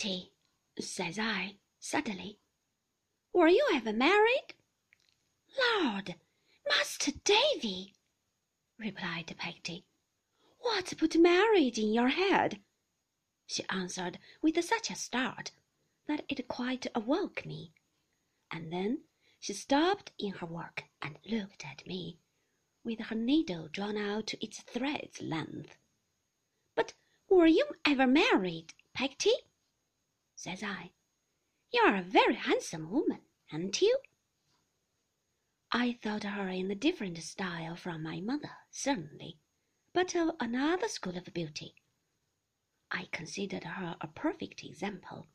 Peggotty, says I, suddenly, were you ever married? Lord, Master Davy, replied Peggotty, what put married in your head? She answered with such a start that it quite awoke me. And then she stopped in her work and looked at me, with her needle drawn out to its thread's length. But were you ever married, Peggotty? Says I. You are a very handsome woman, aren't you? I thought her in a different style from my mother, certainly, but of another school of beauty. I considered her a perfect example.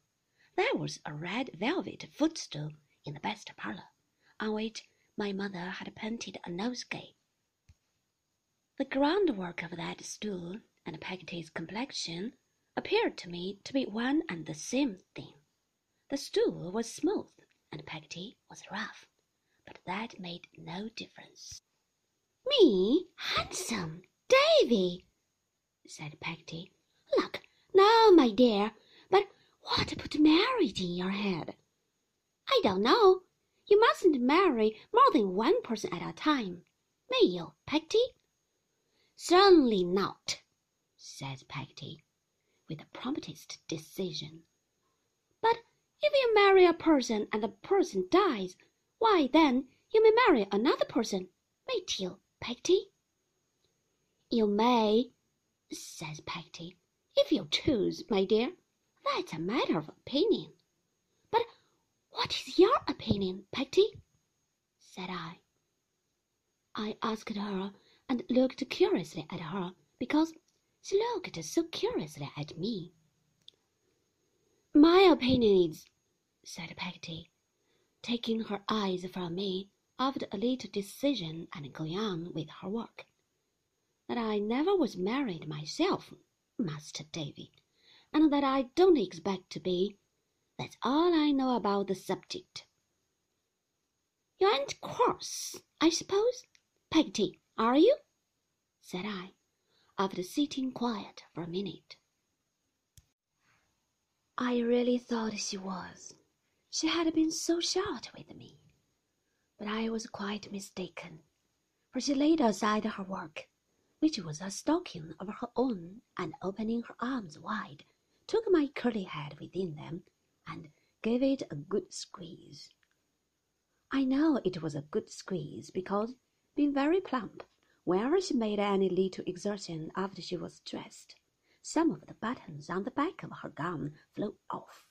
There was a red velvet footstool in the best parlour, on which my mother had painted a nosegay. The groundwork of that stool and Peggotty's complexion appeared to me to be one and the same thing. The stool was smooth and Peggotty was rough, but that made no difference. Me handsome, Davy, said Peggotty. Look, now, my dear, but what put marriage in your head? I don't know. You mustn't marry more than one person at a time. May you, Peggotty? Certainly not, says Peggotty, with the promptest decision. But if you marry a person and the person dies, why then you may marry another person, mayn't you, Peggotty? You may, says Peggotty, if you choose, my dear. That's a matter of opinion. But what is your opinion, Peggotty? said I. I asked her and looked curiously at her because she looked so curiously at me. My opinion is, said Peggotty, taking her eyes from me after a little decision and going on with her work, that I never was married myself, Master Davy, and that I don't expect to be. That's all I know about the subject. You aren't cross, I suppose, Peggotty, are you? said I, after sitting quiet for a minute. I really thought she was. She had been so short with me. But I was quite mistaken, for she laid aside her work, which was a stocking of her own, and opening her arms wide, took my curly head within them and gave it a good squeeze. I know it was a good squeeze because, being very plump, whenever she made any little exertion after she was dressed, some of the buttons on the back of her gown flew off.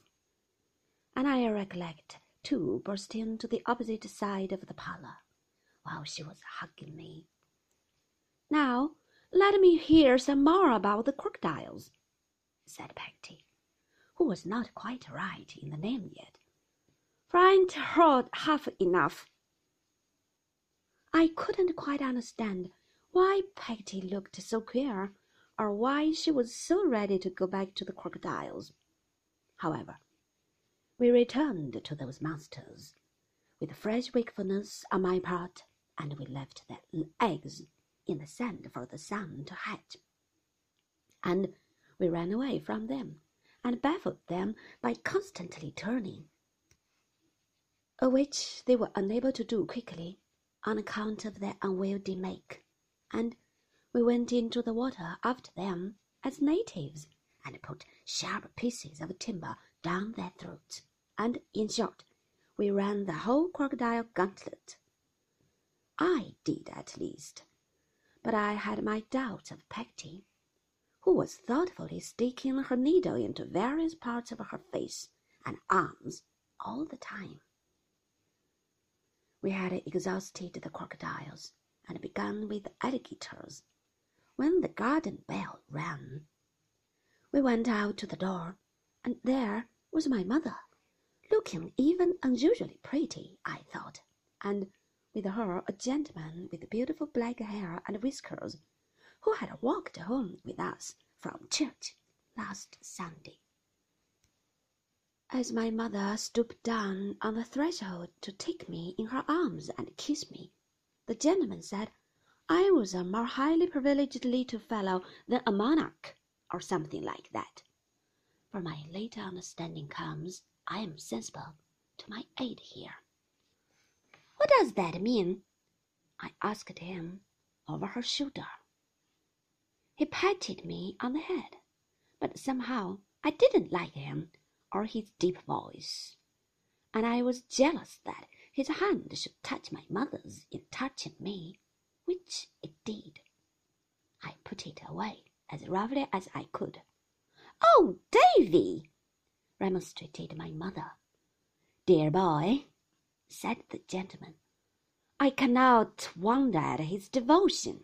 And I recollect, too, bursting to the opposite side of the parlour while she was hugging me. Now, let me hear some more about the crocodiles, said Peggy, who was not quite right in the name yet. For I heard half enough. I couldn't quite understand why Peggy looked so queer or why she was so ready to go back to the crocodiles. However, we returned to those monsters with fresh wakefulness on my part, and we left the eggs in the sand for the sun to hatch. And we ran away from them and baffled them by constantly turning, which they were unable to do quickly on account of their unwieldy make. And we went into the water after them as natives and put sharp pieces of timber down their throats, and in short, we ran the whole crocodile gauntlet. I did at least, but I had my doubts of Peggotty, who was thoughtfully sticking her needle into various parts of her face and arms all the time. We had exhausted the crocodiles and begun with alligators when the garden bell rang. We went out to the door, and there was my mother, looking even unusually pretty, I thought, and with her a gentleman with beautiful black hair and whiskers, who had walked home with us from church last Sunday. As my mother stooped down on the threshold to take me in her arms and kiss me, the gentleman said I was a more highly privileged little fellow than a monarch, or something like that. for my later understanding comes, I am sensible, to my aid here. What does that mean? I asked him over her shoulder. He patted me on the head, but somehow I didn't like him or his deep voice, and I was jealous that his hand should touch my mother's in touching me, which it did. I put it away as roughly as I could. Oh, Davy! remonstrated my mother. Dear boy, said the gentleman, I cannot wonder at his devotion.